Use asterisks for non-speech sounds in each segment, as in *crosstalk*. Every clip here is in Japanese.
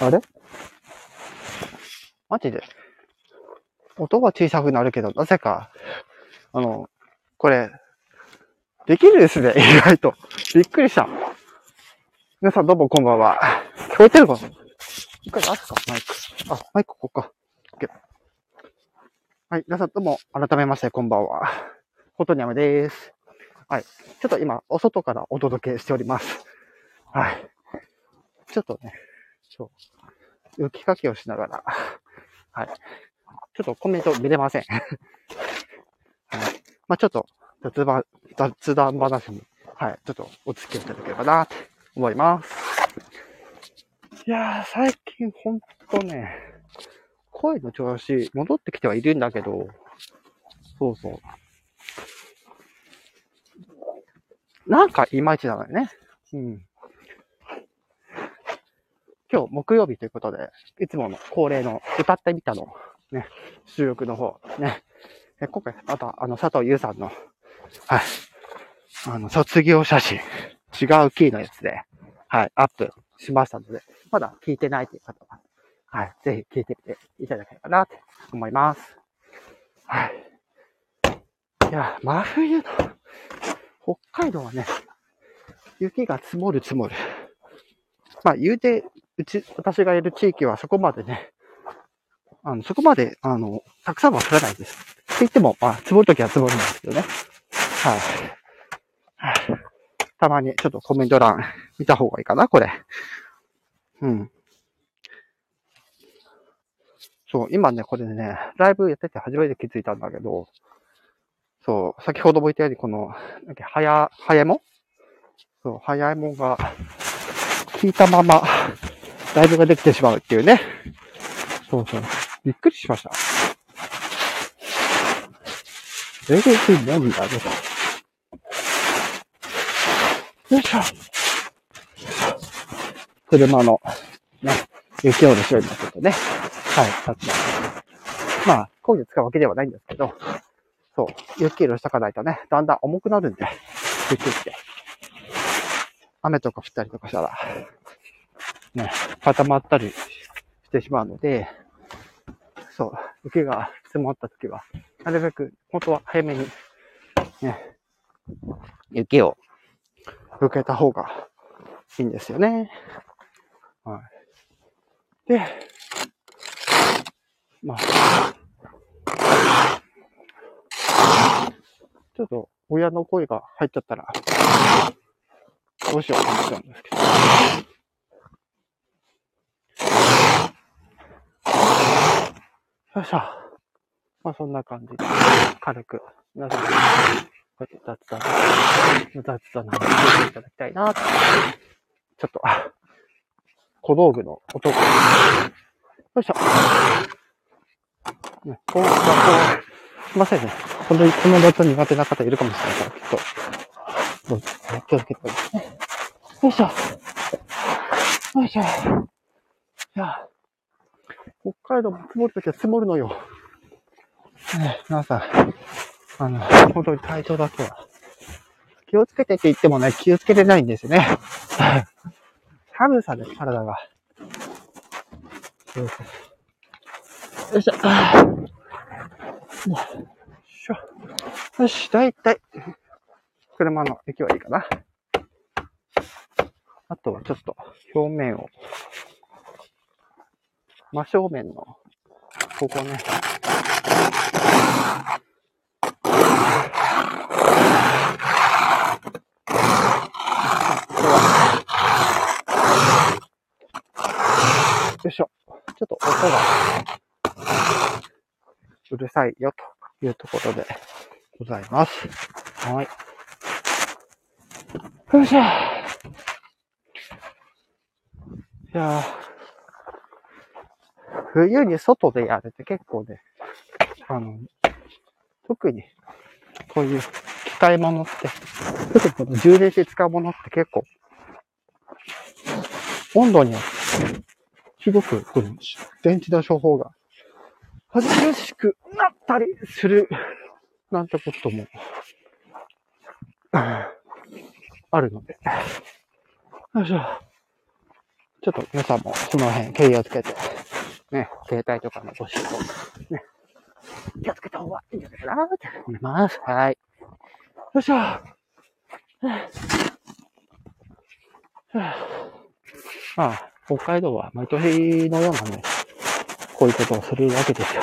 あれ？マジで？音が小さくなるけど、なぜか、あの、これ、できるですね、意外と。びっくりした。皆さんどうもこんばんは。聞こえてるかな？一回出すか、マイク。あ、マイクここか。OK はい、皆さんどうも改めましてこんばんは。ことにゃめです。はい。ちょっと今、お外からお届けしております。はい。ちょっとね、そう、雪かきをしながら、はい。ちょっとコメント見れません。はい。まあちょっと雑談、雑談話に、はい、ちょっとお付き合いいただければなって思います。いやー、最近ほんとね、声の調子戻ってきてはいるんだけど、そうそう。なんかいまいちなのよね。うん。今日木曜日ということで、いつもの恒例の歌ってみたの、ね、収録の方、ね。え今回、また、あの、佐藤優さんの、はい、あの、卒業写真、違うキーのやつで、はい、アップしましたので、まだ聞いてないという方は、はい、ぜひ聞いてみていただければな、って思います。はい。いや、真冬の、北海道はね、雪が積もる積もる。まあ、言うて、うち、私がいる地域はそこまでね、あの、そこまで、あの、たくさんは降らないです。って言っても、まあ、積もるときは積もるんですけどね。はい。はいたまにちょっとコメント欄見た方がいいかな、これ。うん。そう、今ね、これね、ライブやってて初めて気づいたんだけど、そう、先ほども言ったように、この、なんか、はや、はやもそう、はやもんが、聞いたまま、ライブができてしまうっていうね。そうそう。びっくりしました。えげついもんだね。よいしょ。車の、ね、雪下ろしを今ちょっとね、はい、立ちます。まあ、工具使うわけではないんですけど、そう、雪下ろしとかないとね、だんだん重くなるんで、雪って。雨とか降ったりとかしたら、ね、固まったりしてしまうので、そう、雪が積もった時は、なるべく、本当は早めに、ね、雪を受けた方がいいんですよね。はい。で、まあ、ちょっと親の声が入っちゃったら、どうしようと思っちゃうんですけど。よいしょ。まあそんな感じで、軽く、皆さんに、こうやって雑談、雑談をしていただきたいなとちょっと、あ小道具の音が、よいしょ。ね、こう、こう、すいませんね。本当にこの雑苦手な方いるかもしれないから、きっと、どうぞ、ね、気をつけてください。よいしょ。よいしょ。いや、北海道も積もるときは積もるのよ。ね、皆さん、あの、本当に体調だけは、気をつけてって言ってもね、気をつけてないんですよね。寒さで体が。よいしょ。よいしょ。しょ。よし、だいたい、車の勢はいいかな。あとはちょっと表面を、真正面の、ここね、よいしょ。ちょっと音がうるさいよというところでございます。はい。よいしょ。いやー冬に外でやるって結構ね、あの、特にこういう機械物って、特にこの充電して使うものって結構、温度によって、すごくこの電池の処方が激しくなったりする、なんてことも、あるので。よいしょ。ちょっと皆さんもその辺気をつけて、ね、携帯とかのご使用、ね、気をつけた方がいいんじゃないかなって思います。はい。よいしょ。まあ、北海道は毎年のようなね、こういうことをするわけですよ。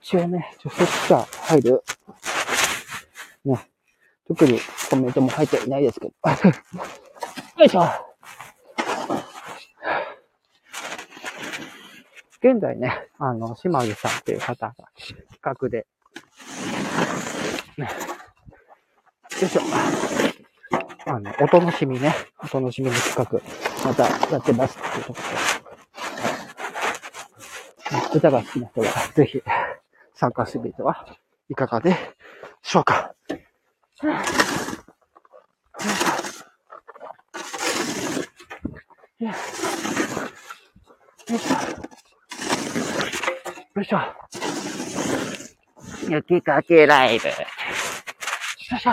一応ね、除雪車入る。ね。特にコメントも入っていないですけど。*laughs* よいしょ。現在ね、あの、島津さんっていう方が企画で、ね、よいしょ。あの、お楽しみね。お楽しみの企画、またやってますっていうところで。歌が好きな人は、ぜひ、参加してみてはいかがでしょうか。よいしょ。雪かけライブ。よいしょ。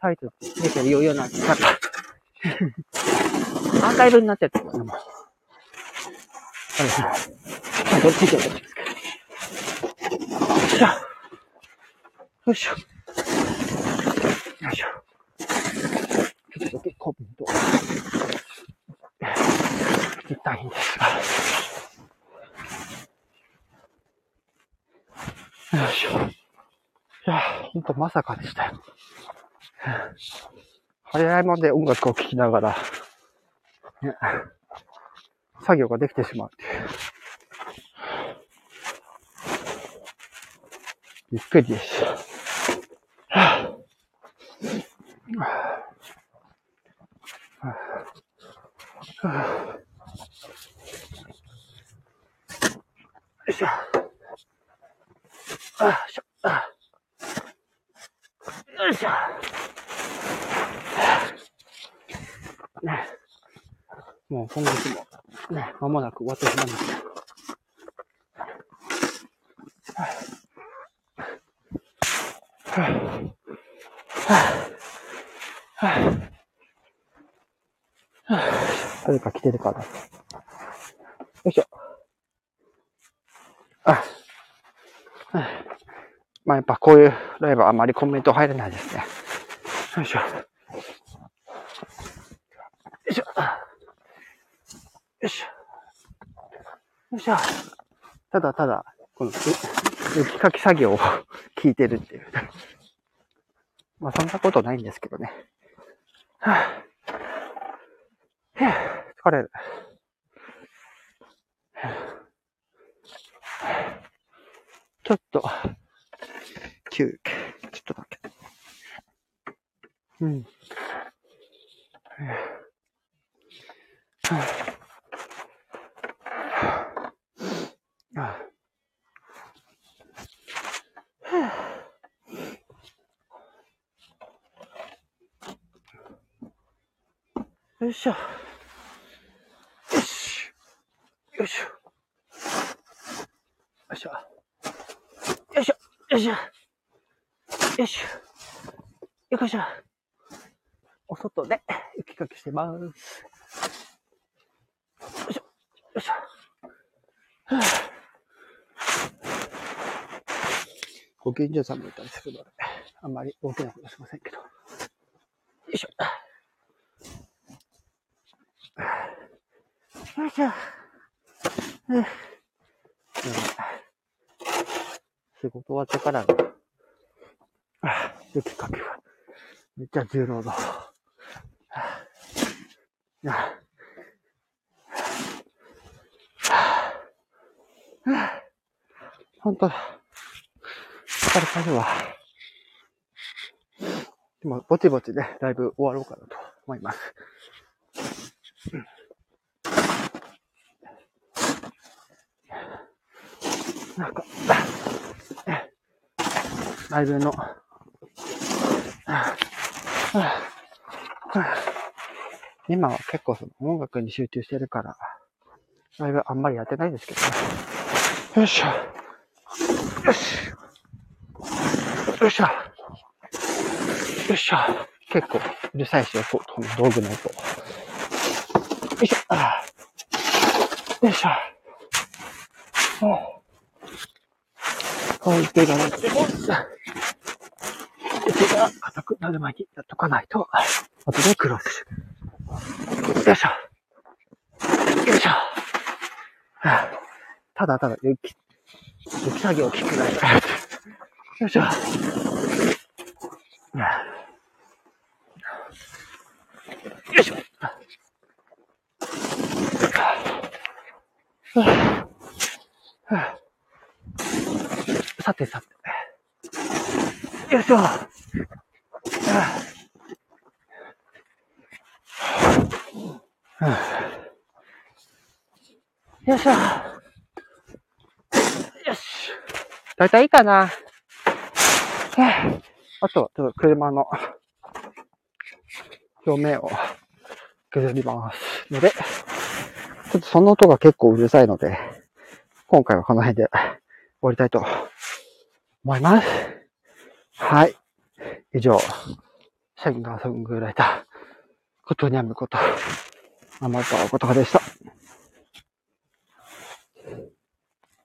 タイトル出てる余裕なんて、なんかアーカイブになっちゃってるもんね、もう。どっち行けばいいですか。よいしょ。よいしょ。よいしょ。ちょっとだけコメント。言ったいんですが。よいしょ。いや、ほんとまさかでしたよ。早いもんで音楽を聴きながら、ね、作業ができてしまうっていう。びっくりです。はよいしょ。あよいしょ。よいしょ。ね。もう今月も、ね、間もなく終わってしまいます。誰か来てるかな。よいしょ。まあやっぱこういうライブはあまりコメント入れないですね。よいしょ。よいしょ。よいしょ。よいしょ。ただただ、この雪かき作業を *laughs* 聞いてるっていう。まあそんなことないんですけどね。はぁ、疲れる。ちょっと、休憩。ちょっとだけ。うん。よいしょ。よし。よいしょ。よいしょ。よいしょ。よいしょ。よいしょ。よいしょ。お外で雪かきしてます。よいしょ。よいしょ。はぁご近所さんもいたりするので、あんまり大きなことしませんけど。よいしょ。よいしょ。うん、仕事終わってからの、あ雪かきは、めっちゃ重労働。あ本当、疲れたるわ。でも、ぼちぼちね、だいぶ終わろうかなと思います。なんか、ライブの、今は結構その音楽に集中してるから、ライブあんまりやってないですけどね。よいしょ。よし。よいしょ。よいしょ。結構うるさいし、この道具の音。よいしょ。よいしょ。こう手がなっても、手が硬くなる前にやっとかないと、後で苦労する。よいしょ。よいしょ。ただただ雪、雪作業を聞くなよいしょ。よいしょ。さてさて。よいしょ。よいしょ。よし。だいたいいいかな。あと、ちょっと車の表面を削りますので、ちょっとその音が結構うるさいので、今回はこの辺で終わりたいと思います。はい。以上、シャンガーソングライター、ことにゃむこと、天川ことかでした。